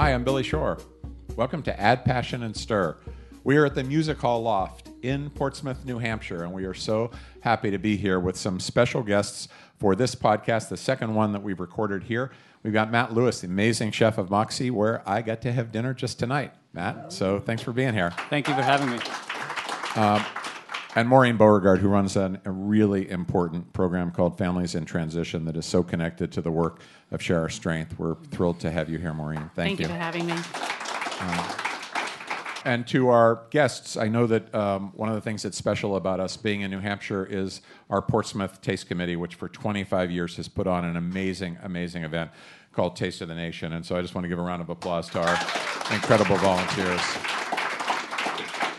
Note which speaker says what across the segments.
Speaker 1: Hi, I'm Billy Shore. Welcome to Add Passion and Stir. We are at the Music Hall Loft in Portsmouth, New Hampshire, and we are so happy to be here with some special guests for this podcast, the second one that we've recorded here. We've got Matt Lewis, the amazing chef of Moxie, where I got to have dinner just tonight. Matt, so thanks for being here.
Speaker 2: Thank you for having me.
Speaker 1: Uh, And Maureen Beauregard, who runs an, a really important program called Families in Transition that is so connected to the work of Share Our Strength. We're thrilled to have you here, Maureen. Thank,
Speaker 3: Thank you for having me.
Speaker 1: And to our guests, I know that um, one of the things that's special about us being in New Hampshire is our Portsmouth Taste Committee, which for 25 years has put on an amazing, amazing event called Taste of the Nation. And so I just want to give a round of applause to our incredible volunteers.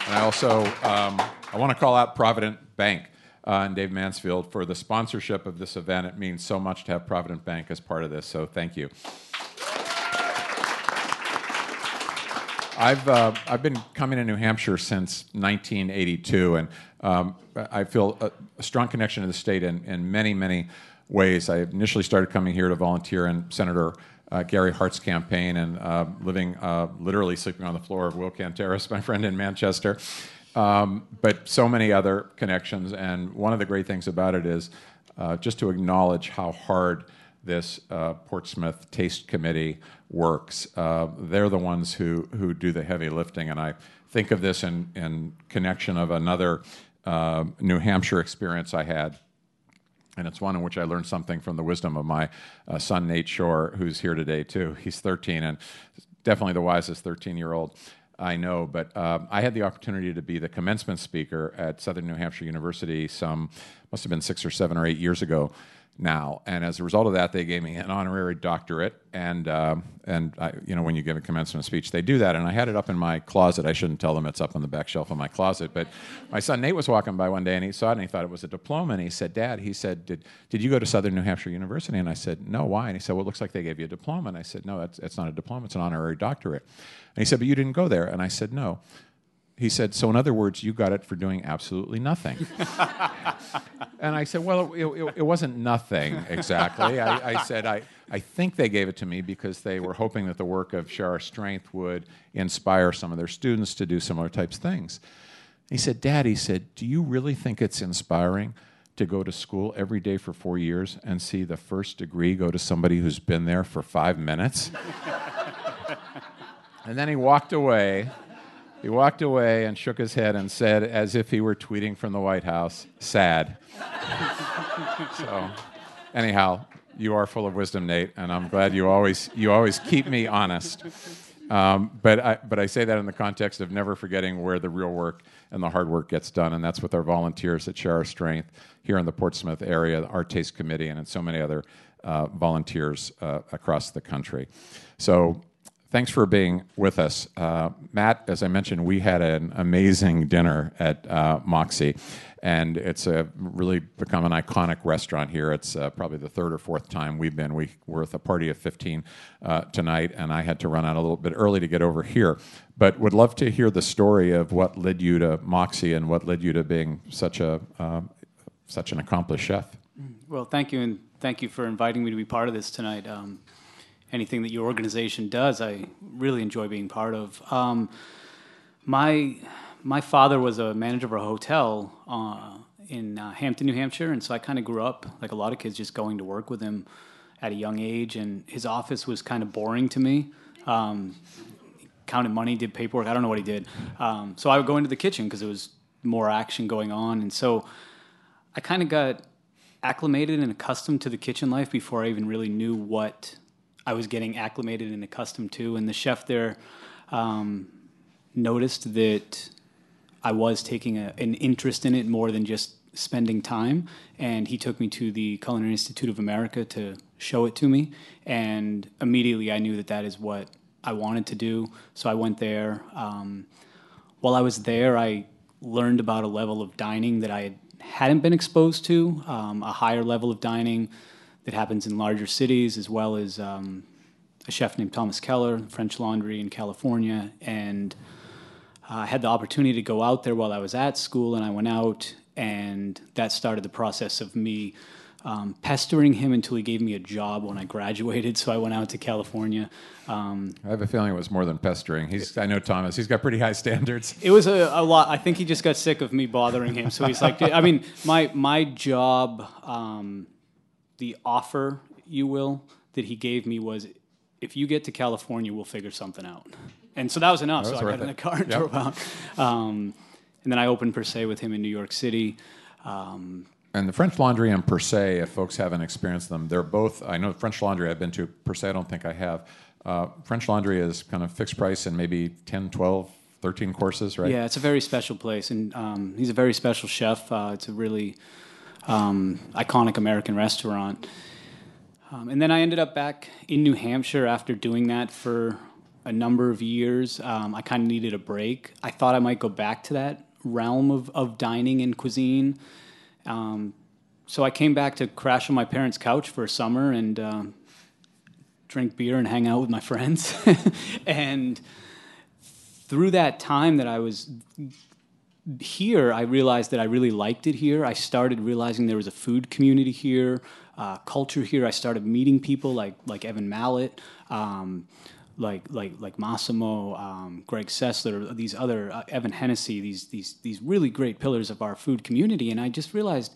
Speaker 1: And I also um, I want to call out Provident Bank uh, and Dave Mansfield for the sponsorship of this event. It means so much to have Provident Bank as part of this. So thank you. I've uh, I've been coming to New Hampshire since 1982, and um, I feel a, a strong connection to the state in, in many many ways. I initially started coming here to volunteer in Senator uh, Gary Hart's campaign and uh, living uh, literally sleeping on the floor of Will Canteras, my friend in Manchester. Um, but so many other connections, and one of the great things about it is uh, just to acknowledge how hard this uh, Portsmouth Taste Committee works. Uh, they're the ones who, who do the heavy lifting, and I think of this in, in connection of another uh, New Hampshire experience I had. And it's one in which I learned something from the wisdom of my uh, son, Nate Shore, who's here today, too. He's 13 and definitely the wisest 13 year old I know. But um, I had the opportunity to be the commencement speaker at Southern New Hampshire University some, must have been six or seven or eight years ago now. And as a result of that, they gave me an honorary doctorate. And um, and I, you know, when you give a commencement speech, they do that. And I had it up in my closet. I shouldn't tell them it's up on the back shelf of my closet. But my son Nate was walking by one day and he saw it and he thought it was a diploma. And he said, "Dad," he said, "Did did you go to Southern New Hampshire University?" And I said, "No, why?" And he said, "Well, it looks like they gave you a diploma." And I said, "No, that's it's not a diploma. It's an honorary doctorate." And he said, "But you didn't go there." And I said, "No." He said, So, in other words, you got it for doing absolutely nothing. and I said, Well, it, it, it wasn't nothing exactly. I, I said, I, I think they gave it to me because they were hoping that the work of Share Our Strength would inspire some of their students to do similar types of things. He said, Dad, he said, Do you really think it's inspiring to go to school every day for four years and see the first degree go to somebody who's been there for five minutes? and then he walked away. He walked away and shook his head and said, as if he were tweeting from the White House, sad. so, anyhow, you are full of wisdom, Nate, and I'm glad you always, you always keep me honest. Um, but, I, but I say that in the context of never forgetting where the real work and the hard work gets done, and that's with our volunteers that Share Our Strength here in the Portsmouth area, our Taste Committee, and in so many other uh, volunteers uh, across the country. So thanks for being with us. Uh, Matt, as I mentioned, we had an amazing dinner at uh, Moxie, and it's a, really become an iconic restaurant here. It's uh, probably the third or fourth time we've been. We were with a party of 15 uh, tonight, and I had to run out a little bit early to get over here. But would love to hear the story of what led you to Moxie and what led you to being such a uh, such an accomplished chef.
Speaker 2: Well, thank you, and thank you for inviting me to be part of this tonight. Um, anything that your organization does, I really enjoy being part of. Um, my my father was a manager of a hotel uh, in uh, Hampton, New Hampshire, and so I kind of grew up like a lot of kids, just going to work with him at a young age. And his office was kind of boring to me. Um, counted money, did paperwork. I don't know what he did. Um, so I would go into the kitchen because there was more action going on, and so I kind of got acclimated and accustomed to the kitchen life before I even really knew what I was getting acclimated and accustomed to. And the chef there um, noticed that I was taking a, an interest in it more than just spending time. And he took me to the Culinary Institute of America to show it to me. And immediately I knew that that is what I wanted to do. So I went there. Um, while I was there, I learned about a level of dining that I had, hadn't been exposed to, um, a higher level of dining that happens in larger cities, as well as um, a chef named Thomas Keller, French Laundry in California. And uh, I had the opportunity to go out there while I was at school, and I went out, and that started the process of me um, pestering him until he gave me a job when I graduated. So I went out to California. Um,
Speaker 1: I have a feeling it was more than pestering. He's, I know Thomas. He's got pretty high standards.
Speaker 2: it was a, a lot. I think he just got sick of me bothering him. So he's like, I mean, my my job, um, the offer, you will, that he gave me was, if you get to California, we'll figure something out. And so that was enough.
Speaker 1: That was
Speaker 2: so I got in the car and
Speaker 1: Yep.
Speaker 2: drove out. Um, and then I opened Per Se with him in New York City. Um,
Speaker 1: And the French Laundry and Per Se, if folks haven't experienced them, they're both. I know French Laundry I've been to. Per Se, I don't think I have. Uh, French Laundry is kind of fixed price and maybe 10, 12, 13 courses, right?
Speaker 2: Yeah, it's a very special place, and um, he's a very special chef. Uh, it's a really um, iconic American restaurant. Um, and then I ended up back in New Hampshire after doing that for a number of years. Um, I kind of needed a break. I thought I might go back to that realm of, of dining and cuisine. Um, so I came back to crash on my parents' couch for a summer and um, drink beer and hang out with my friends. and through that time that I was here, I realized that I really liked it here. I started realizing there was a food community here, uh, culture here. I started meeting people like like Evan Mallett, um, like like like Massimo, um, Greg Sessler, these other uh, Evan Hennessy, these these these really great pillars of our food community. And I just realized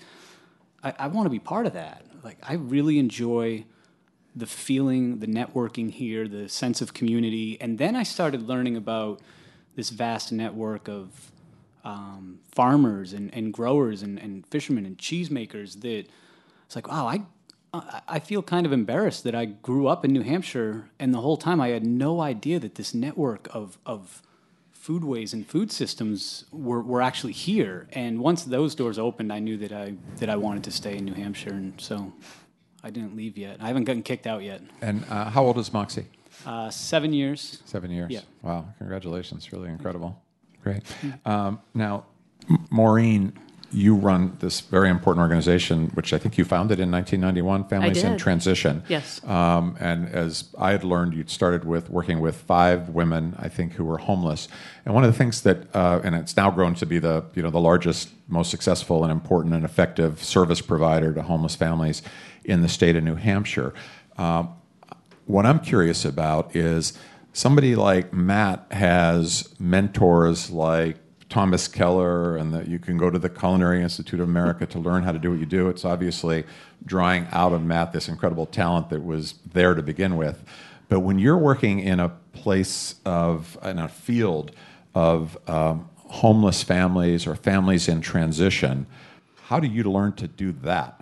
Speaker 2: I, I want to be part of that. Like I really enjoy the feeling, the networking here, the sense of community. And then I started learning about this vast network of um, farmers and, and growers and, and fishermen and cheesemakers that it's like, wow, I, I I feel kind of embarrassed that I grew up in New Hampshire and the whole time I had no idea that this network of, of foodways and food systems were, were actually here. And once those doors opened, I knew that I, that I wanted to stay in New Hampshire. And so I didn't leave yet. I haven't gotten kicked out yet.
Speaker 1: And uh, how old is Moxie?
Speaker 2: Uh, seven years.
Speaker 1: Seven years.
Speaker 2: Yeah.
Speaker 1: Wow. Congratulations. Really incredible. Great. Um, now, Maureen, you run this very important organization, which I think you founded in 1991, Families in. Transition.
Speaker 3: Yes.
Speaker 1: Um, and as I had learned, you'd started with working with five women, I think, who were homeless. And one of the things that, uh, and it's now grown to be the, you know, the largest, most successful and important and effective service provider to homeless families in the state of New Hampshire. Um, what I'm curious about is somebody like Matt has mentors like Thomas Keller, and that you can go to the Culinary Institute of America to learn how to do what you do. It's obviously drawing out of Matt this incredible talent that was there to begin with. But when you're working in a place of, in a field of um, homeless families or families in transition, how do you learn to do that?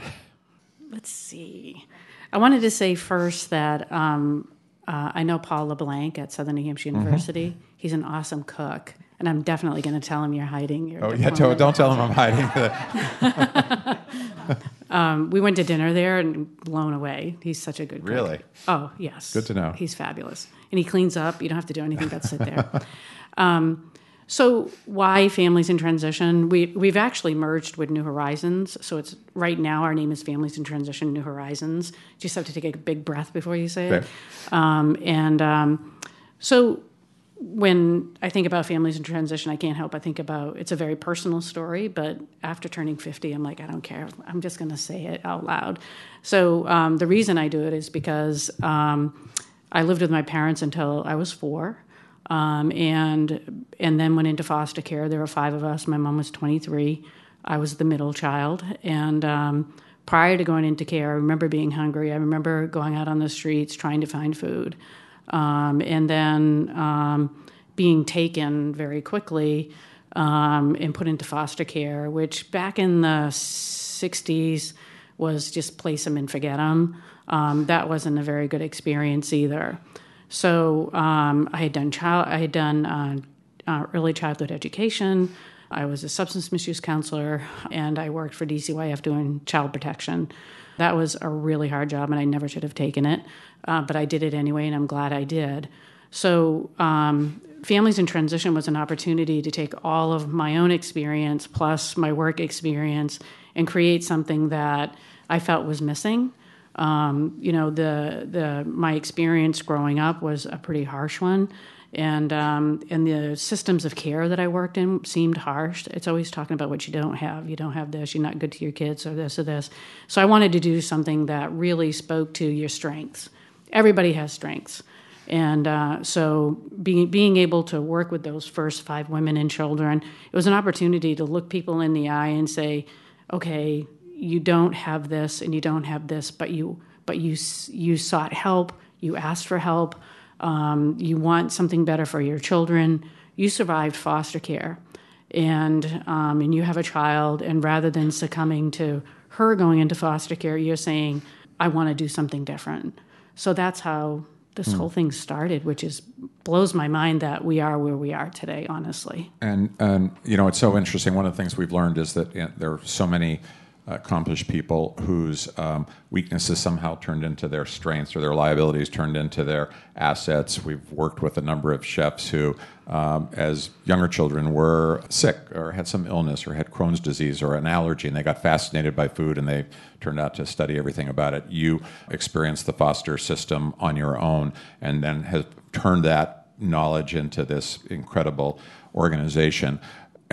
Speaker 3: Let's see. I wanted to say first that um, uh, I know Paul LeBlanc at Southern New Hampshire
Speaker 1: Mm-hmm.
Speaker 3: University. He's an awesome cook, and I'm definitely going to tell him you're hiding your.
Speaker 1: Oh, yeah, don't, don't tell him I'm hiding.
Speaker 3: Um, we went to dinner there and blown away. He's such a good cook.
Speaker 1: Really?
Speaker 3: Oh yes.
Speaker 1: Good to know.
Speaker 3: He's fabulous, and he cleans up. You don't have to do anything but sit there. um, so why families in transition? We we've actually merged with New Horizons. So it's right now our name is Families in Transition New Horizons. You just have to take a big breath before you say it. Um, and um, so when I think about families in transition, I can't help but think about it's a very personal story. But after turning 50, I'm like, I don't care. I'm just going to say it out loud. So um, the reason I do it is because um, I lived with my parents until I was four. Um, and and then went into foster care. There were five of us. My mom was 23. I was the middle child. And um, prior to going into care, I remember being hungry. I remember going out on the streets trying to find food um, and then um, being taken very quickly um, and put into foster care, which back in the 60s was just place them and forget them. Um, that wasn't a very good experience either. So um, I had done child, I had done uh, uh, early childhood education. I was a substance misuse counselor, and I worked for DCYF doing child protection. That was a really hard job, and I never should have taken it, uh, but I did it anyway, and I'm glad I did. So, um, Families in Transition was an opportunity to take all of my own experience plus my work experience and create something that I felt was missing. Um, you know, the the my experience growing up was a pretty harsh one, and um, and the systems of care that I worked in seemed harsh. It's always talking about what you don't have. You don't have this. You're not good to your kids, or this or this. So I wanted to do something that really spoke to your strengths. Everybody has strengths. And uh, so, being being able to work with those first five women and children, it was an opportunity to look people in the eye and say, "Okay, you don't have this, and you don't have this, but you but you you sought help, you asked for help, um, you want something better for your children. You survived foster care, and um, and you have a child, and rather than succumbing to her going into foster care, you're saying, "I want to do something different." So that's how this whole thing started, which is blows my mind that we are where we are today. Honestly,
Speaker 1: And, and you know, it's so interesting. One of the things we've learned is that you know, there are so many accomplished people whose um, weaknesses somehow turned into their strengths or their liabilities turned into their assets. We've worked with a number of chefs who, um, as younger children, were sick or had some illness or had Crohn's disease or an allergy, and they got fascinated by food and they turned out to study everything about it. You experienced the foster system on your own and then have turned that knowledge into this incredible organization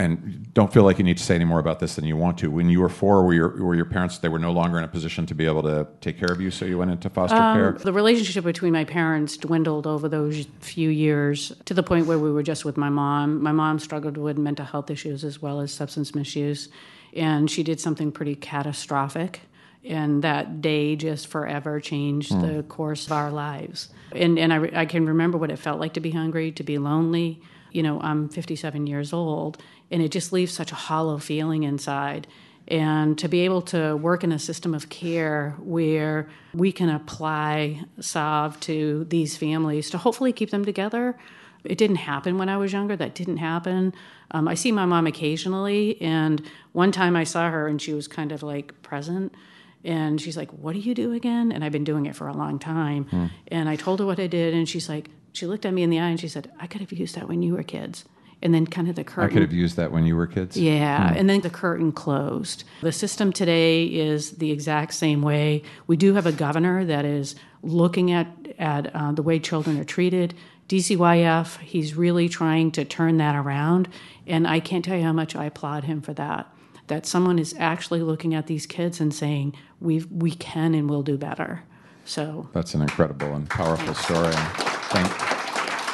Speaker 1: and don't feel like you need to say any more about this than you want to. When you were four, were your, were your parents they were no longer in a position to be able to take care of you, so you went into foster um, care.
Speaker 3: the relationship between my parents dwindled over those few years to the point where we were just with my mom. My mom struggled with mental health issues as well as substance misuse, and she did something pretty catastrophic. And that day just forever changed hmm. the course of our lives. And, and I, I can remember what it felt like to be hungry, to be lonely. You know, I'm 57 years old, and it just leaves such a hollow feeling inside and to be able to work in a system of care where we can apply salve to these families to hopefully keep them together. It didn't happen when I was younger. That didn't happen. Um, I see my mom occasionally, and one time I saw her and she was kind of like present. And she's like, What do you do again? And I've been doing it for a long time. And I told her what I did, and she's like, She looked at me in the eye and she said, I could have used that when you were kids. And then kind of the curtain.
Speaker 1: I could have used that when you were kids.
Speaker 3: Yeah, and then the curtain closed. The system today is the exact same way. We do have a governor that is looking at at uh, the way children are treated. DCYF, he's really trying to turn that around, and I can't tell you how much I applaud him for that. That someone is actually looking at these kids and saying, "We we can and will do better." So
Speaker 1: That's an incredible and powerful story. Thank,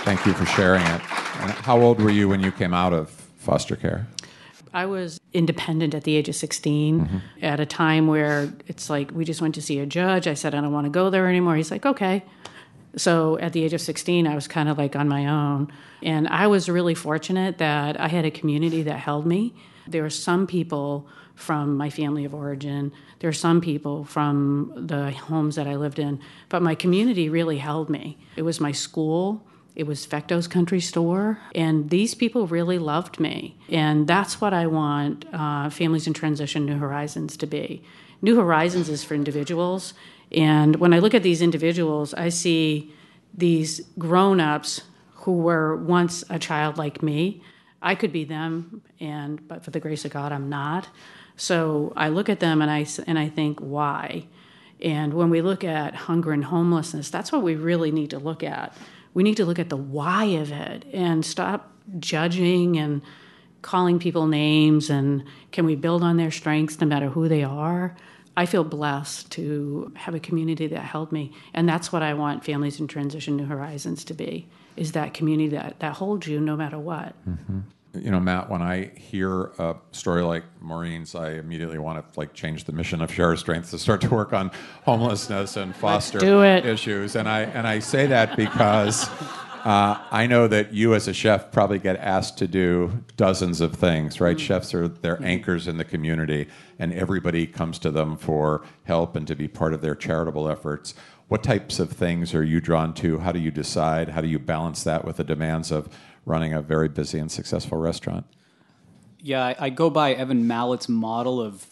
Speaker 1: thank you for sharing it. And how old were you when you came out of foster care?
Speaker 3: I was independent at the age of 16 mm-hmm. at a time where it's like we just went to see a judge. I said, I don't want to go there anymore. He's like, okay. So at the age of 16, I was kind of like on my own. And I was really fortunate that I had a community that held me. There were some people from my family of origin, there were some people from the homes that I lived in, but my community really held me. It was my school. It was Fecto's Country Store, and these people really loved me. And that's what I want uh, Families in Transition New Horizons to be. New Horizons is for individuals, and when I look at these individuals, I see these grown ups who were once a child like me. I could be them, and but for the grace of God, I'm not. So I look at them and I and I think, why? And when we look at hunger and homelessness, that's what we really need to look at. We need to look at the why of it and stop judging and calling people names and can we build on their strengths no matter who they are. I feel blessed to have a community that held me. And that's what I want Families in Transition New Horizons to be, is that community that, that holds you no matter what. Mm-hmm.
Speaker 1: You know, Matt, when I hear a story like Maureen's, I immediately want to like change the mission of Share Our Strength to start to work on homelessness and foster
Speaker 3: do it.
Speaker 1: issues. And I and I say that because uh, I know that you as a chef probably get asked to do dozens of things, right? Chefs are they're anchors in the community, and everybody comes to them for help and to be part of their charitable efforts. What types of things are you drawn to? How do you decide? How do you balance that with the demands of running a very busy and successful restaurant?
Speaker 2: Yeah, I, I go by Evan Mallett's model of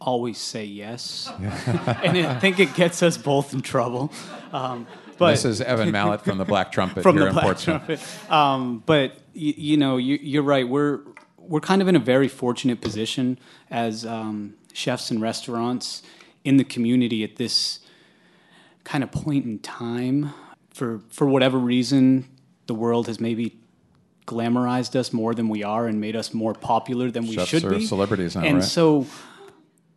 Speaker 2: always say yes, and I think it gets us both in trouble. Um, but
Speaker 1: this is Evan Mallett from the Black Trumpet
Speaker 2: from
Speaker 1: here
Speaker 2: the
Speaker 1: in
Speaker 2: Black
Speaker 1: Portsmouth.
Speaker 2: Trumpet. Um, but you, you know, you, you're right. We're we're kind of in a very fortunate position as um, chefs and restaurants in the community at this kind of point in time. For for whatever reason, the world has maybe glamorized us more than we are and made us more popular than we
Speaker 1: Chefs
Speaker 2: should
Speaker 1: are
Speaker 2: be.
Speaker 1: celebrities now,
Speaker 2: and
Speaker 1: right?
Speaker 2: so,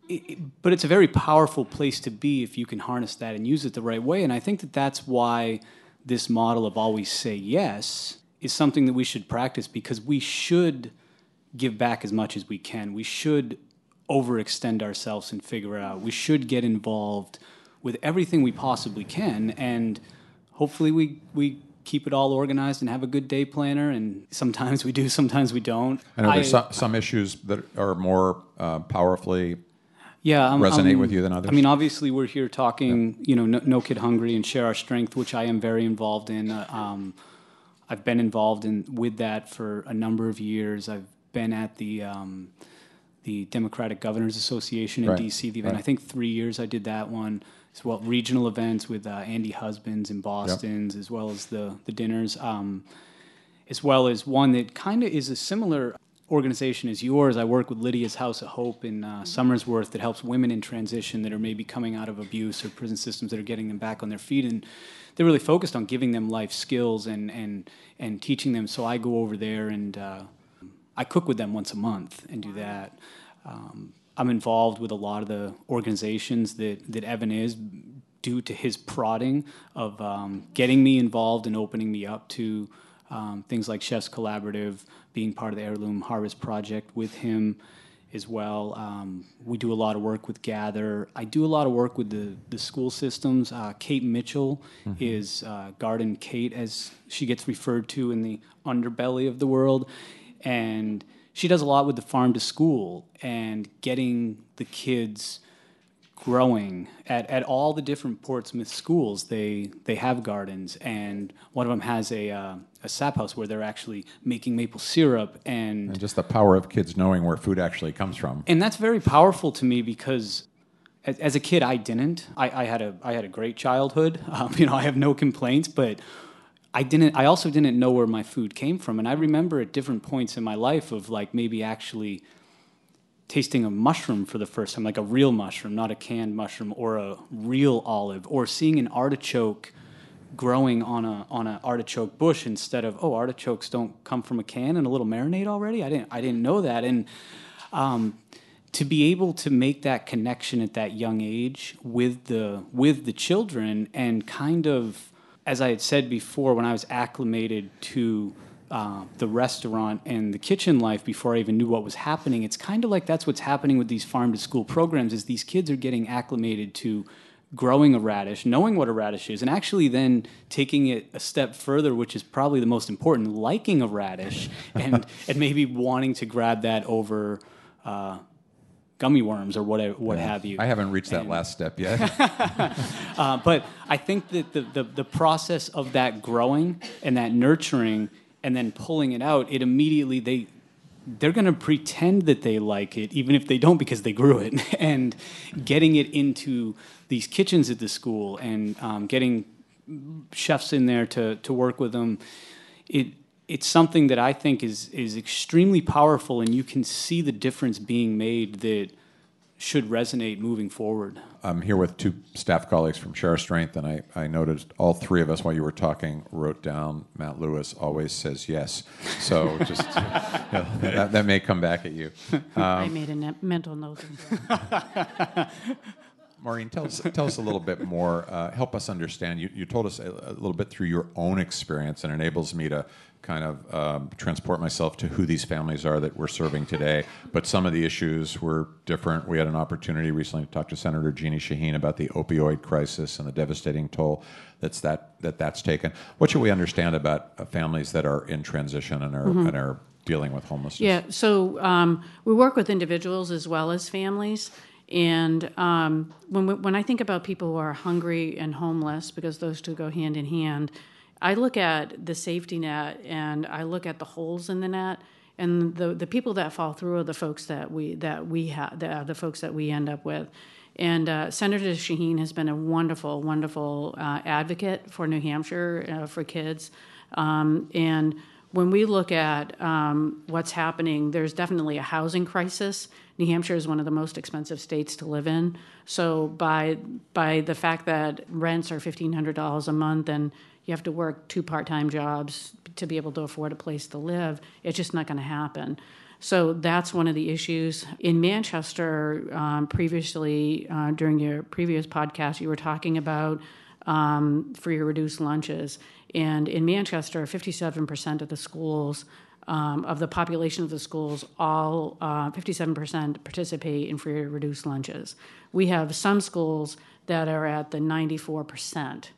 Speaker 2: it, but it's a very powerful place to be if you can harness that and use it the right way. And I think that that's why this model of always say yes is something that we should practice because we should give back as much as we can. We should overextend ourselves and figure it out. We should get involved with everything we possibly can and hopefully we we keep it all organized and have a good day planner and sometimes we do sometimes we don't
Speaker 1: I know there's some, some issues that are more uh, powerfully
Speaker 2: yeah um,
Speaker 1: resonate
Speaker 2: um,
Speaker 1: with you than others?
Speaker 2: I mean, obviously, we're here talking, you know, no, no Kid Hungry and Share Our Strength, which I am very involved in. Uh, um, I've been involved in with that for a number of years. I've been at the um, the Democratic Governors Association in
Speaker 1: Right,
Speaker 2: DC. The event,
Speaker 1: right.
Speaker 2: I think, three years I did that one. As well, regional events with uh, Andy Husbands in Boston's, as well as the the dinners. Um, as well as one that kind of is a similar organization is yours. I work with Lydia's House of Hope in uh, Somersworth that helps women in transition that are maybe coming out of abuse or prison systems that are getting them back on their feet. And they're really focused on giving them life skills and, and, and teaching them. So I go over there and uh, I cook with them once a month and do that. Um, I'm involved with a lot of the organizations that, that Evan is due to his prodding of um, getting me involved and opening me up to um, things like Chefs Collaborative, being part of the Heirloom Harvest Project with him as well. Um, we do a lot of work with Gather. I do a lot of work with the, the school systems. Uh, Kate Mitchell is uh, Garden Kate, as she gets referred to in the underbelly of the world. And she does a lot with the farm to school and getting the kids growing at, at all the different Portsmouth schools. They they have gardens, and one of them has a uh, a sap house where they're actually making maple syrup, and
Speaker 1: and just the power of kids knowing where food actually comes from.
Speaker 2: and that's very powerful to me because as, as a kid I didn't. I, I had a I had a great childhood. Um, you know, I have no complaints, but. I didn't. I also didn't know where my food came from, and I remember at different points in my life of like maybe actually tasting a mushroom for the first time, like a real mushroom, not a canned mushroom, or a real olive, or seeing an artichoke growing on a on an artichoke bush instead of oh artichokes don't come from a can and a little marinade already. I didn't I didn't know that, and um, to be able to make that connection at that young age with the with the children and kind of as I had said before, when I was acclimated to uh, the restaurant and the kitchen life before I even knew what was happening, it's kind of like that's what's happening with these farm to school programs. Is these kids are getting acclimated to growing a radish, knowing what a radish is, and actually then taking it a step further, which is probably the most important, liking a radish and and maybe wanting to grab that over. Uh, Gummy worms or whatever, what have you.
Speaker 1: I haven't reached that
Speaker 2: And-
Speaker 1: last step yet.
Speaker 2: uh, but I think that the, the, the process of that growing and that nurturing and then pulling it out, it immediately they they're going to pretend that they like it even if they don't because they grew it. And getting it into these kitchens at the school and um, getting chefs in there to, to work with them it it's something that I think is is extremely powerful and you can see the difference being made that should resonate moving forward.
Speaker 1: I'm here with two staff colleagues from Share Our Strength, and I, I noticed all three of us while you were talking wrote down Matt Lewis always says yes. So just you know, that, that may come back at you.
Speaker 3: I made a ne- mental note.
Speaker 1: Maureen, tell us, tell us a little bit more. Uh, help us understand. You, you told us a, a little bit through your own experience, and enables me to kind of um, transport myself to who these families are that we're serving today. But some of the issues were different. We had an opportunity recently to talk to Senator Jeanne Shaheen about the opioid crisis and the devastating toll that's that, that that's taken. What should we understand about uh, families that are in transition and are, and are dealing with homelessness?
Speaker 3: Yeah, so um, we work with individuals as well as families. And um, when, we, when I think about people who are hungry and homeless, because those two go hand in hand, I look at the safety net and I look at the holes in the net. And the, the people that fall through are the folks that we that we have the, the folks that we end up with. And uh, Senator Shaheen has been a wonderful, wonderful uh, advocate for New Hampshire uh, for kids. Um, and when we look at um, what's happening, there's definitely a housing crisis. New Hampshire is one of the most expensive states to live in. So by by the fact that rents are fifteen hundred dollars a month and you have to work two part-time jobs to be able to afford a place to live, it's just not going to happen. So that's one of the issues. In Manchester, um, previously, uh, during your previous podcast, you were talking about um, free or reduced lunches. And in Manchester, 57% of the schools, um, of the population of the schools, all uh, 57% participate in free or reduced lunches. We have some schools that are at the 94%.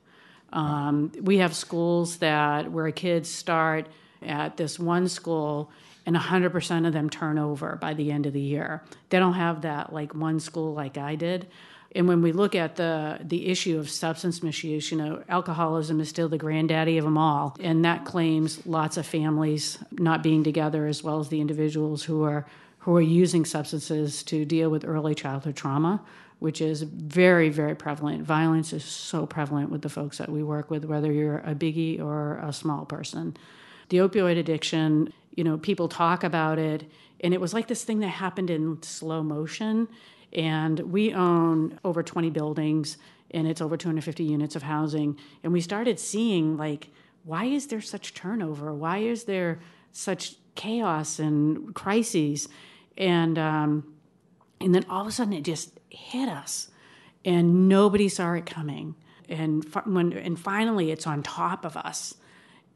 Speaker 3: Um, we have schools that where kids start at this one school and 100% of them turn over by the end of the year. They don't have that like one school like I did. And when we look at the the issue of substance misuse, you know, alcoholism is still the granddaddy of them all, and that claims lots of families not being together, as well as the individuals who are who are using substances to deal with early childhood trauma, which is very very prevalent. Violence is so prevalent with the folks that we work with, whether you're a biggie or a small person. The opioid addiction you know, people talk about it, and it was like this thing that happened in slow motion. And we own over 20 buildings, and it's over 250 units of housing. And we started seeing, like, why is there such turnover? Why is there such chaos and crises? And, um, and then all of a sudden it just hit us, and nobody saw it coming. And, when, and finally it's on top of us.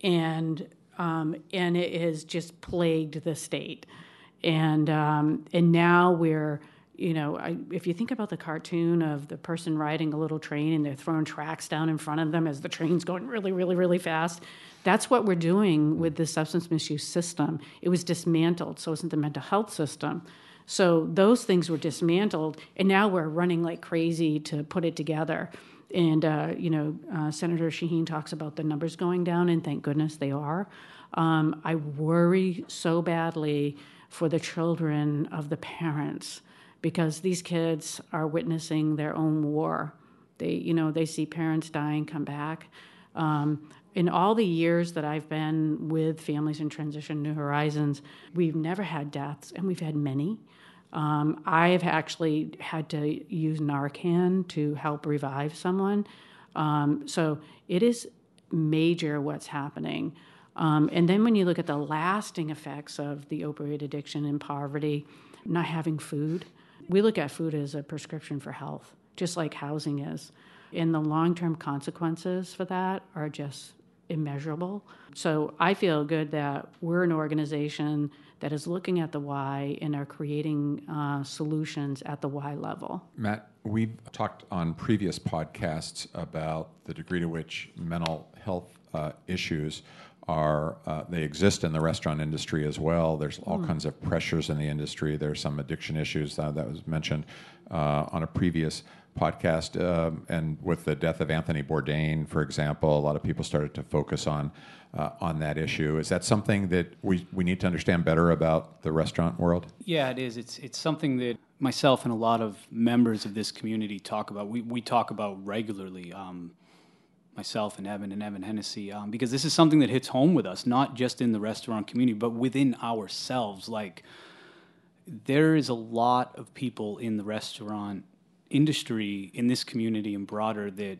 Speaker 3: And um, and it has just plagued the state. And um, and now we're you know, I, if you think about the cartoon of the person riding a little train and they're throwing tracks down in front of them as the train's going really, really, really fast, that's what we're doing with the substance misuse system. It was dismantled, so isn't the mental health system. So those things were dismantled, and now we're running like crazy to put it together. And, uh, you know, uh, Senator Shaheen talks about the numbers going down, and thank goodness they are. Um, I worry so badly for the children of the parents because these kids are witnessing their own war. They, you know, they see parents dying, come back. Um, in all the years that I've been with Families in Transition New Horizons, we've never had deaths, and we've had many. Um, I've actually had to use Narcan to help revive someone. Um, so it is major what's happening. Um, and then when you look at the lasting effects of the opioid addiction and poverty, not having food, we look at food as a prescription for health, just like housing is. And the long term consequences for that are just immeasurable. So I feel good that we're an organization that is looking at the why and are creating uh, solutions at the why level.
Speaker 1: Matt, we've talked on previous podcasts about the degree to which mental health uh, issues are uh, they exist in the restaurant industry as well. There's all mm. kinds of pressures in the industry. There's some addiction issues uh, that was mentioned uh, on a previous podcast, um, and with the death of Anthony Bourdain, for example, a lot of people started to focus on uh, on that issue. Is that something that we, we need to understand better about the restaurant world?
Speaker 2: Yeah, it is. It's it's something that myself and a lot of members of this community talk about. We we talk about regularly. Um, myself and Evan and Evan Hennessy, um, because this is something that hits home with us, not just in the restaurant community, but within ourselves. Like, there is a lot of people in the restaurant industry in this community and broader that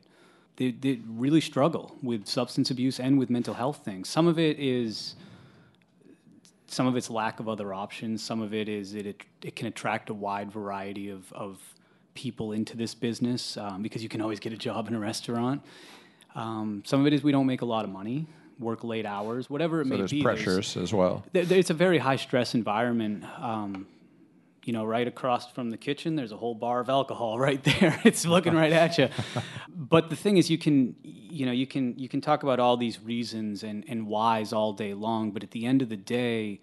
Speaker 2: they, they really struggle with substance abuse and with mental health things. Some of it is some of it's lack of other options. Some of it is that it, it can attract a wide variety of, of people into this business um, because you can always get a job in a restaurant. Um, some of it is we don't make a lot of money, work late hours, whatever it
Speaker 1: so
Speaker 2: may
Speaker 1: there's
Speaker 2: be.
Speaker 1: pressures
Speaker 2: there's, pressures
Speaker 1: as well.
Speaker 2: There, it's a very high stress environment. Um, you know, right across from the kitchen, there's a whole bar of alcohol right there. it's looking right at you. But the thing is, you can, you know, you can you can talk about all these reasons and and whys all day long, but at the end of the day,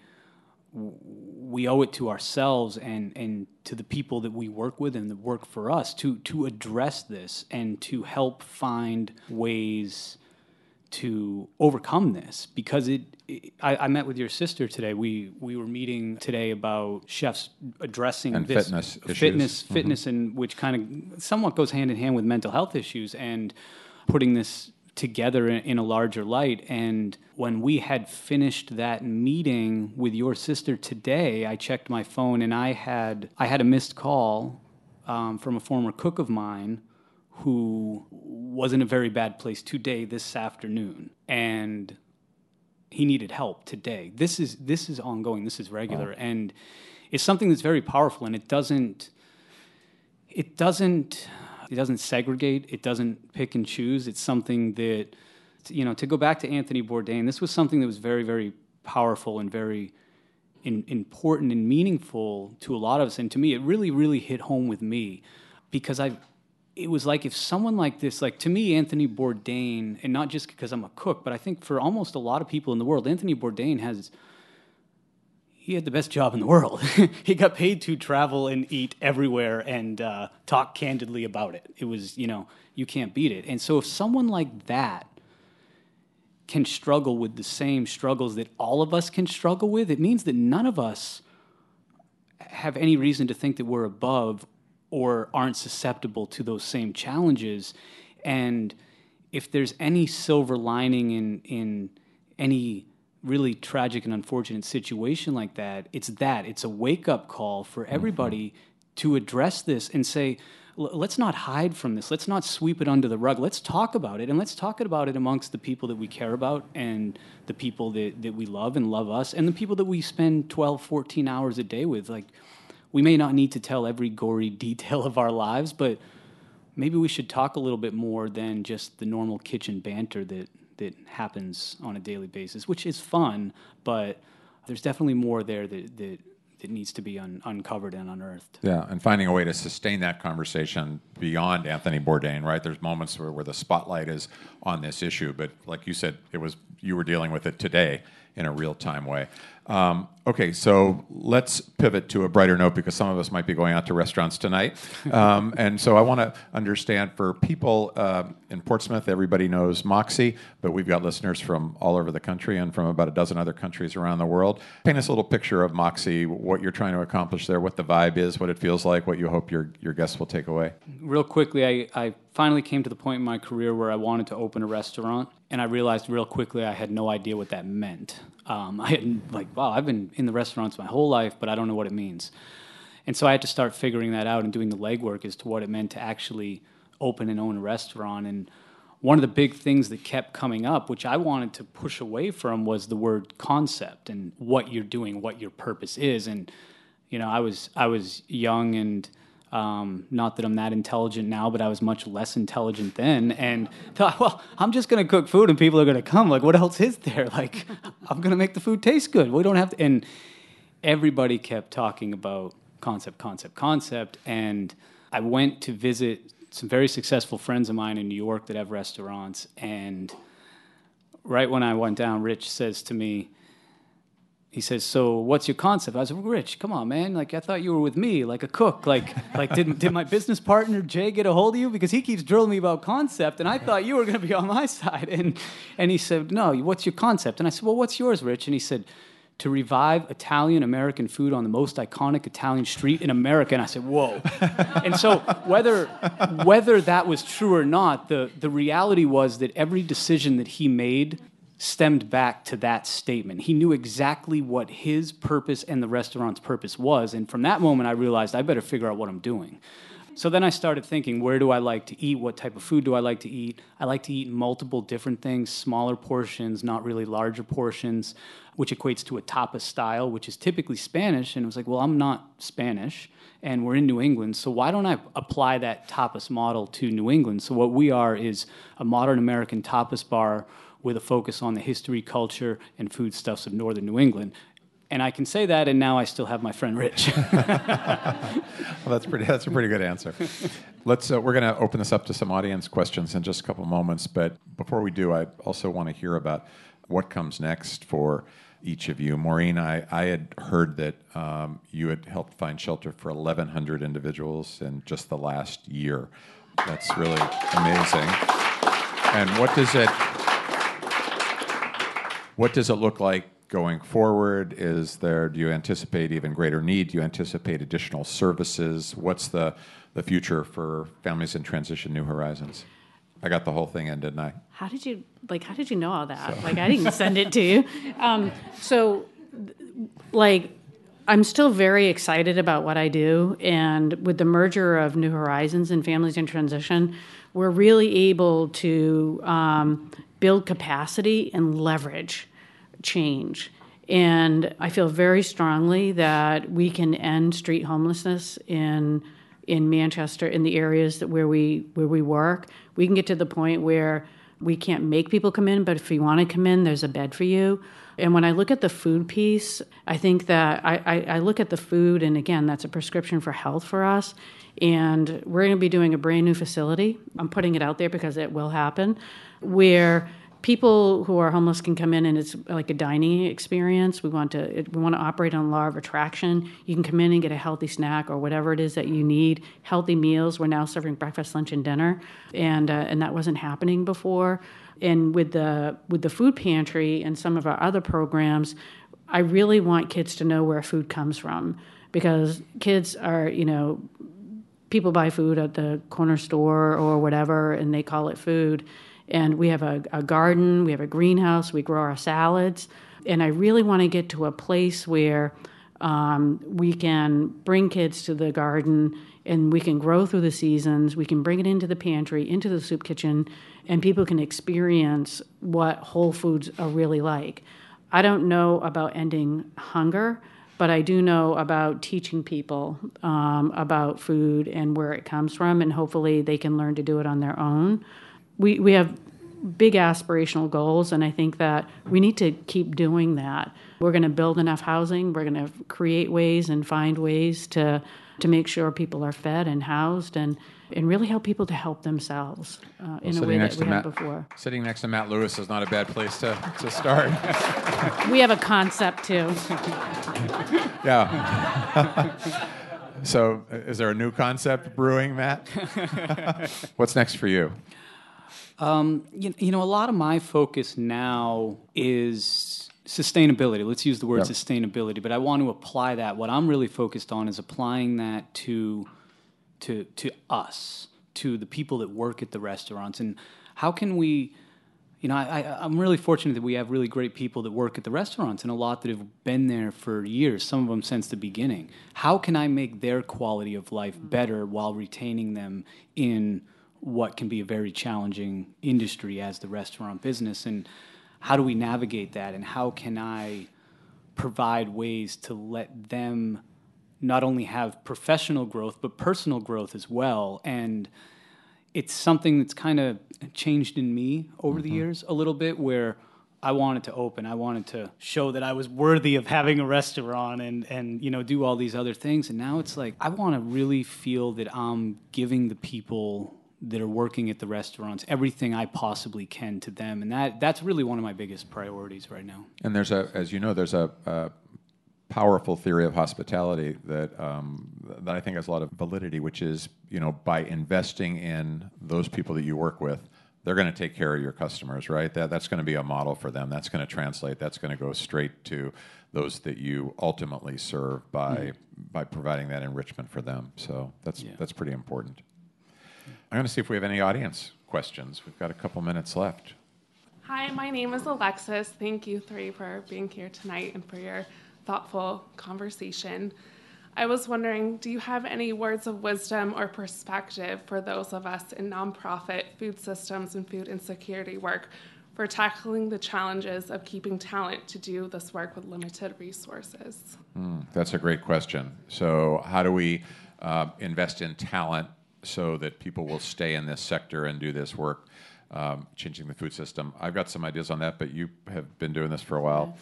Speaker 2: we owe it to ourselves and and to the people that we work with and that work for us to to address this and to help find ways to overcome this because it, it I, I, met with your sister today. We we were meeting today about chefs addressing
Speaker 1: and
Speaker 2: this
Speaker 1: fitness,
Speaker 2: fitness,
Speaker 1: mm-hmm.
Speaker 2: fitness, and which kind of somewhat goes hand in hand with mental health issues and putting this together in, in a larger light. And when we had finished that meeting with your sister today, I checked my phone and I had I had a missed call um, from a former cook of mine who was in a very bad place today this afternoon and he needed help today. This is this is ongoing. This is regular. And it's something that's very powerful and it doesn't it doesn't it doesn't segregate. It doesn't pick and choose. It's something that you know to go back to anthony bourdain this was something that was very very powerful and very in, important and meaningful to a lot of us. And to me it really really hit home with me because i it was like if someone like this, like to me, Anthony Bourdain, and not just because I'm a cook, but I think for almost a lot of people in the world, Anthony Bourdain has he had the best job in the world. he got paid to travel and eat everywhere and uh, talk candidly about it. It was, you know, you can't beat it. And so if someone like that can struggle with the same struggles that all of us can struggle with, it means that none of us have any reason to think that we're above or aren't susceptible to those same challenges. And if there's any silver lining in in any really tragic and unfortunate situation like that, it's that. It's a wake up call for mm-hmm. everybody mm-hmm. to address this and say, let's not hide from this. Let's not sweep it under the rug. Let's talk about it and let's talk about it amongst the people that we care about and the people that, that we love and love us and the people that we spend 12, 14 hours a day with. Like, we may not need to tell every gory detail of our lives, but maybe we should talk a little bit more than just the normal kitchen banter that that happens on a daily basis, which is fun, but there's definitely more there that that, that needs to be un- uncovered and unearthed.
Speaker 1: Yeah, and finding a way to sustain that conversation beyond Anthony Bourdain, right? There's moments where, where the spotlight is on this issue, but like you said, it was you were dealing with it today in a real time way. Um, okay, so let's pivot to a brighter note because some of us might be going out to restaurants tonight. Um, and so I want to understand for people uh, in Portsmouth, everybody knows Moxie, but we've got listeners from all over the country and from about a dozen other countries around the world. Paint us a little picture of Moxie, what you're trying to accomplish there, what the vibe is, what it feels like, what you hope your, your guests will take away.
Speaker 2: Real quickly, I, I finally came to the point in my career where I wanted to open a restaurant, and I realized real quickly I had no idea what that meant. Um, I had like, wow, I've been in the restaurants my whole life, but I don't know what it means. And so I had to start figuring that out and doing the legwork as to what it meant to actually open and own a restaurant. And one of the big things that kept coming up, which I wanted to push away from, was the word concept and what you're doing, what your purpose is. And you know, I was I was young and um, not that I'm that intelligent now, but I was much less intelligent then. And thought, well, I'm just going to cook food and people are going to come. Like, what else is there? Like, I'm going to make the food taste good. We don't have to. And everybody kept talking about concept, concept, concept. And I went to visit some very successful friends of mine in New York that have restaurants. And right when I went down, Rich says to me, he says, "So what's your concept?" I was like, "Rich, come on, man! Like I thought you were with me, like a cook. Like, like did did my business partner Jay get a hold of you because he keeps drilling me about concept, and I thought you were going to be on my side." And and he said, "No, what's your concept?" And I said, "Well, what's yours, Rich?" And he said, "To revive Italian American food on the most iconic Italian street in America." And I said, "Whoa!" and so whether whether that was true or not, the the reality was that every decision that he made stemmed back to that statement. He knew exactly what his purpose and the restaurant's purpose was. And from that moment, I realized I better figure out what I'm doing. So then I started thinking, where do I like to eat? What type of food do I like to eat? I like to eat multiple different things, smaller portions, not really larger portions, which equates to a tapas style, which is typically Spanish. And it was like, well, I'm not Spanish and we're in New England, so why don't I apply that tapas model to New England? So what we are is a modern American tapas bar with a focus on the history, culture, and foodstuffs of northern New England. And I can say that, and now I still have my friend Rich.
Speaker 1: well, that's pretty. That's a pretty good answer. Let's. Uh, we're going to open this up to some audience questions in just a couple moments. But before we do, I also want to hear about what comes next for each of you. Maureen, I, I had heard that um, you had helped find shelter for 1,100 individuals in just the last year. That's really amazing. And what does it what does it look like going forward? Is there, do you anticipate even greater need? Do you anticipate additional services? What's the, the future for Families in Transition New Horizons? I got the whole thing in, didn't I?
Speaker 3: How did you like? How did you know all that? Like, I didn't send it to you. Um, so, like, I'm still very excited about what I do, and with the merger of New Horizons and Families in Transition, we're really able to um, build capacity and leverage change. And I feel very strongly that we can end street homelessness in in Manchester in the areas that where we where we work. We can get to the point where we can't make people come in, but if you want to come in, there's a bed for you. And when I look at the food piece, I think that I, I, I look at the food, and again, that's a prescription for health for us. And we're going to be doing a brand new facility. I'm putting it out there because it will happen, where people who are homeless can come in and it's like a dining experience. We want to we want to operate on law of attraction. You can come in and get a healthy snack or whatever it is that you need. Healthy meals. We're now serving breakfast, lunch, and dinner, and uh, and that wasn't happening before. And with the with the food pantry and some of our other programs, I really want kids to know where food comes from because kids are you know people buy food at the corner store or whatever and they call it food and we have a, a garden, we have a greenhouse, we grow our salads. And I really want to get to a place where um, we can bring kids to the garden and we can grow through the seasons. We can bring it into the pantry, into the soup kitchen, and people can experience what whole foods are really like. I don't know about ending hunger, but I do know about teaching people um, about food and where it comes from, and hopefully they can learn to do it on their own we, we have big aspirational goals, and I think that we need to keep doing that. We're going to build enough housing. We're going to create ways and find ways to to make sure people are fed and housed and and really help people to help themselves uh, in
Speaker 1: well,
Speaker 3: a way that we had before.
Speaker 1: Sitting next to Matt Louis is not a bad place to, to start.
Speaker 3: we have a concept too.
Speaker 1: yeah. so, is there a new concept brewing, Matt? What's next for you?
Speaker 2: Um, you, you, know, a lot of my focus now is sustainability. Let's use the word yep. sustainability, but I want to apply that. What I'm really focused on is applying that to to to us, to the people that work at the restaurants, and how can we. You know, I, I, I'm really fortunate that we have really great people that work at the restaurants and a lot that have been there for years, some of them since the beginning. How can I make their quality of life better while retaining them in what can be a very challenging industry as the restaurant business and how do we navigate that and how can I provide ways to let them not only have professional growth but personal growth as well and it's something that's kind of changed in me over mm-hmm. the years a little bit where I wanted to open. I wanted to show that I was worthy of having a restaurant and and you know do all these other things. And now it's like I want to really feel that I'm giving the people that are working at the restaurants everything I possibly can to them, and that that's really one of my biggest priorities right now.
Speaker 1: And there's a, as you know, there's a, a powerful theory of hospitality that um, that I think has a lot of validity, which is you know by investing in those people that you work with, they're going to take care of your customers, right? That that's going to be a model for them. That's going to translate. That's going to go straight to those that you ultimately serve by mm. by providing that enrichment for them. So that's yeah. that's pretty important. I'm going to see if we have any audience questions. We've got a couple minutes left.
Speaker 4: Hi, my name is Alexis. Thank you three for being here tonight and for your thoughtful conversation. I was wondering, do you have any words of wisdom or perspective for those of us in nonprofit food systems and food insecurity work for tackling the challenges of keeping talent to do this work with limited resources?
Speaker 1: Mm, that's a great question. So, how do we uh, invest in talent so that people will stay in this sector and do this work, um, changing the food system. I've got some ideas on that, but you have been doing this for a while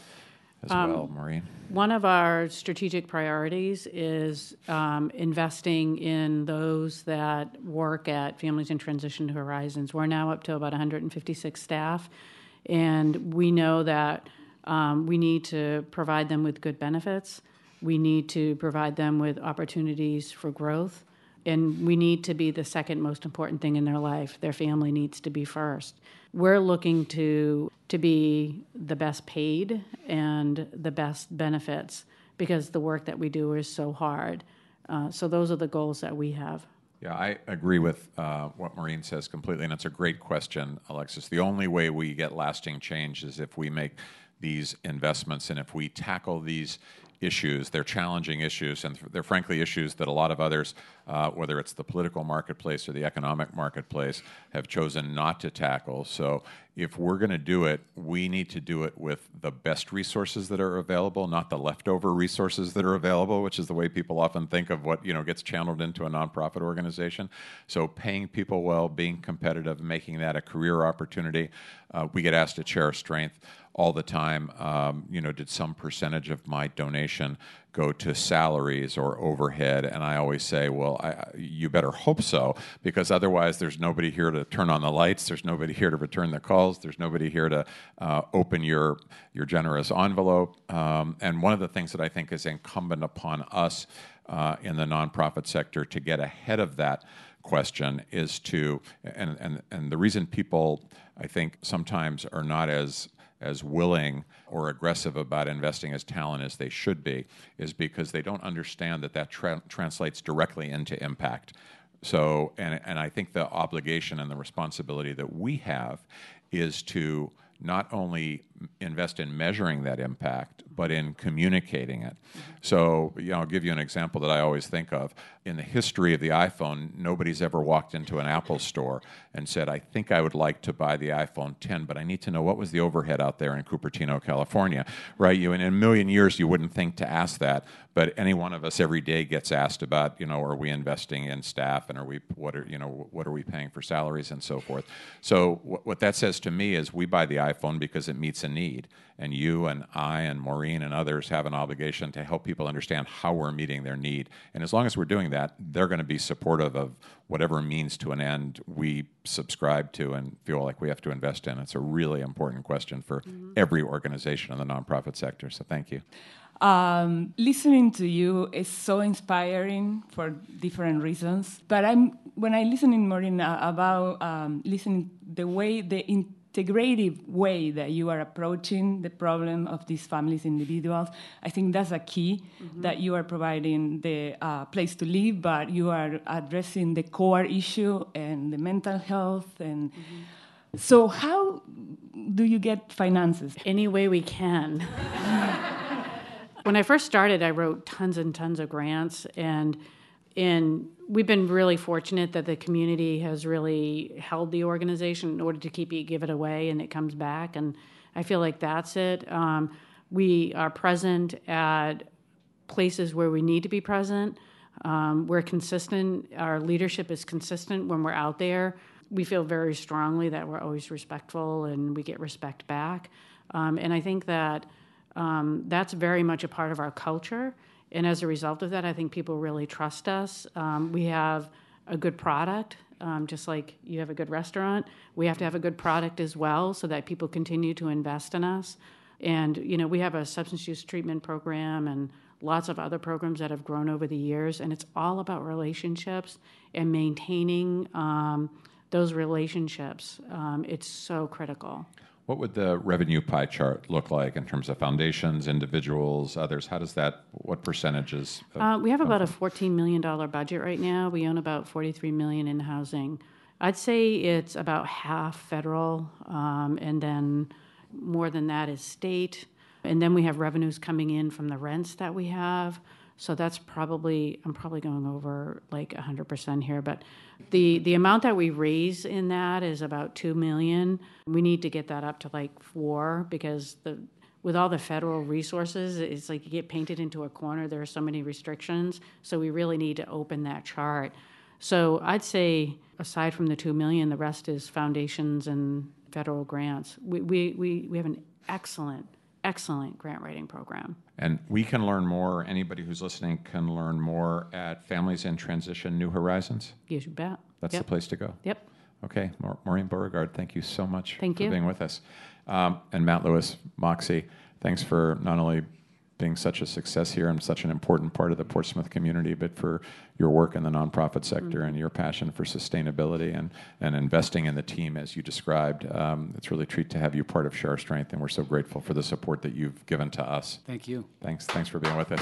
Speaker 1: as um, well, Maureen.
Speaker 3: One of our strategic priorities is um, investing in those that work at Families in Transition Horizons. We're now up to about 156 staff, and we know that um, we need to provide them with good benefits. We need to provide them with opportunities for growth and we need to be the second most important thing in their life. Their family needs to be first. We're looking to to be the best paid and the best benefits because the work that we do is so hard. Uh, so those are the goals that we have.
Speaker 1: Yeah, I agree with uh, what Maureen says completely, and it's a great question, Alexis. The only way we get lasting change is if we make these investments and if we tackle these issues. They're challenging issues, and they're frankly issues that a lot of others, uh, whether it's the political marketplace or the economic marketplace, have chosen not to tackle. So, if we're going to do it, we need to do it with the best resources that are available, not the leftover resources that are available, which is the way people often think of what you know gets channeled into a nonprofit organization. So, paying people well, being competitive, making that a career opportunity. Uh, we get asked to Share Strength all the time, um, you know, did some percentage of my donation go to salaries or overhead? And I always say, well, I, you better hope so, because otherwise there's nobody here to turn on the lights, there's nobody here to return the calls, there's nobody here to uh, open your, your generous envelope. Um, and one of the things that I think is incumbent upon us uh, in the nonprofit sector to get ahead of that question is to, and, and, and the reason people, I think, sometimes are not as as willing or aggressive about investing as talent as they should be is because they don't understand that that tra- translates directly into impact. So, and, and I think the obligation and the responsibility that we have is to not only invest in measuring that impact, but in communicating it. Mm-hmm. So, you know, I'll give you an example that I always think of. In the history of the iPhone, nobody's ever walked into an Apple store and said, I think I would like to buy the iPhone 10, but I need to know what was the overhead out there in Cupertino, California, right? You, in a million years, you wouldn't think to ask that, but any one of us every day gets asked about, you know, are we investing in staff and are we, what are, you know, what are we paying for salaries and so forth. So, what, what that says to me is we buy the iPhone because it meets a need. And you and I and Maureen and others have an obligation to help people understand how we're meeting their need. And as long as we're doing that, they're going to be supportive of whatever means to an end we subscribe to and feel like we have to invest in. It's a really important question for mm-hmm. every organization in the nonprofit sector. So thank you.
Speaker 5: Um, listening to you is so inspiring for different reasons. But I'm when I listen in Maureen uh, about um, listening the way the in, integrative way that you are approaching the problem of these families, individuals. I think that's a key mm-hmm. that you are providing the uh, place to live, but you are addressing the core issue and the mental health. And mm-hmm. so, how do you get finances?
Speaker 3: Any way we can. when I first started, I wrote tons and tons of grants and and we've been really fortunate that the community has really held the organization in order to keep it, give it away, and it comes back. And I feel like that's it. Um, we are present at places where we need to be present. Um, we're consistent. Our leadership is consistent when we're out there. We feel very strongly that we're always respectful and we get respect back. Um, and I think that um, that's very much a part of our culture. And as a result of that, I think people really trust us. Um, we have a good product, um, just like you have a good restaurant. We have to have a good product as well so that people continue to invest in us. And, you know, we have a substance use treatment program and lots of other programs that have grown over the years. And it's all about relationships and maintaining um, those relationships. Um, it's so critical.
Speaker 1: What would the revenue pie chart look like in terms of foundations, individuals, others? How does that, what percentages?
Speaker 3: Uh, we have about a $14 million budget right now. We own about 43 million in housing. I'd say it's about half federal, um, and then more than that is state. And then we have revenues coming in from the rents that we have. So that's probably I'm probably going over like 100% here, but the the amount that we raise in that is about 2 million. We need to get that up to like 4 because the with all the federal resources, it's like you get painted into a corner. There are so many restrictions, so we really need to open that chart. So I'd say aside from the 2 million, the rest is foundations and federal grants. We we we, we have an excellent excellent grant writing program.
Speaker 1: And we can learn more. Anybody who's listening can learn more at Families in Transition New Horizons.
Speaker 3: Yes, you bet.
Speaker 1: That's
Speaker 3: yep.
Speaker 1: the place to go.
Speaker 3: Yep.
Speaker 1: Okay, Maureen Beauregard, thank you so much
Speaker 3: thank
Speaker 1: for
Speaker 3: you.
Speaker 1: being with us. Um, and Matt Louis, Moxy, thanks for not only being such a success here and such an important part of the Portsmouth community, but for your work in the nonprofit sector mm-hmm. and your passion for sustainability and, and investing in the team as you described. Um, it's really a treat to have you part of Share Strength, and we're so grateful for the support that you've given to us.
Speaker 2: Thank you.
Speaker 1: Thanks. Thanks for being with us.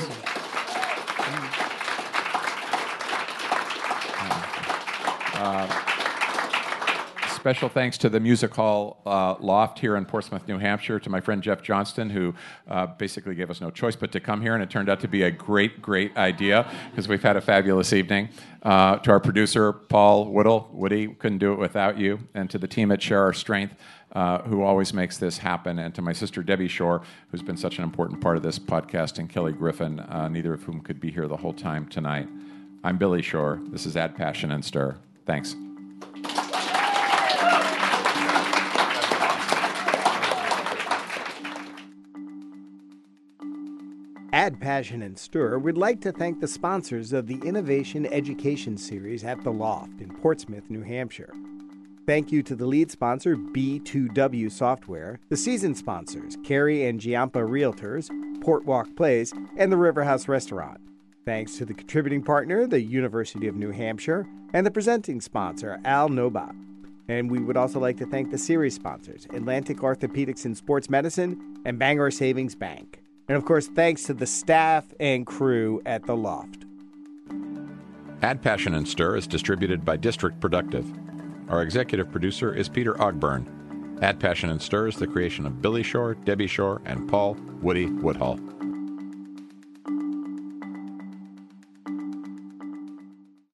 Speaker 1: Special thanks to the Music Hall uh, Loft here in Portsmouth, New Hampshire, to my friend Jeff Johnston, who uh, basically gave us no choice but to come here, and it turned out to be a great, great idea because we've had a fabulous evening. Uh, to our producer, Paul Woodhull, Woody, couldn't do it without you, and to the team at Share Our Strength. Uh, who always makes this happen, and to my sister Debbie Shore, who's been such an important part of this podcast, and Kelly Griffin, uh, neither of whom could be here the whole time tonight. I'm Billy Shore. This is Add Passion and Stir. Thanks.
Speaker 6: Add Passion and Stir would like to thank the sponsors of the Innovation Education Series at The Loft in Portsmouth, New Hampshire. Thank you to the lead sponsor, B2W Software, the season sponsors, Carey and Giampa Realtors, Portwalk Place, and the Riverhouse Restaurant. Thanks to the contributing partner, the University of New Hampshire, and the presenting sponsor, Al Noba. And we would also like to thank the series sponsors, Atlantic Orthopedics and Sports Medicine and Bangor Savings Bank. And of course, thanks to the staff and crew at The Loft.
Speaker 1: Add Passion and Stir is distributed by District Productive. Our executive producer is Peter Ogburn. Add Passion and Stir is the creation of Billy Shore, Debbie Shore, and Paul Woody Woodhull.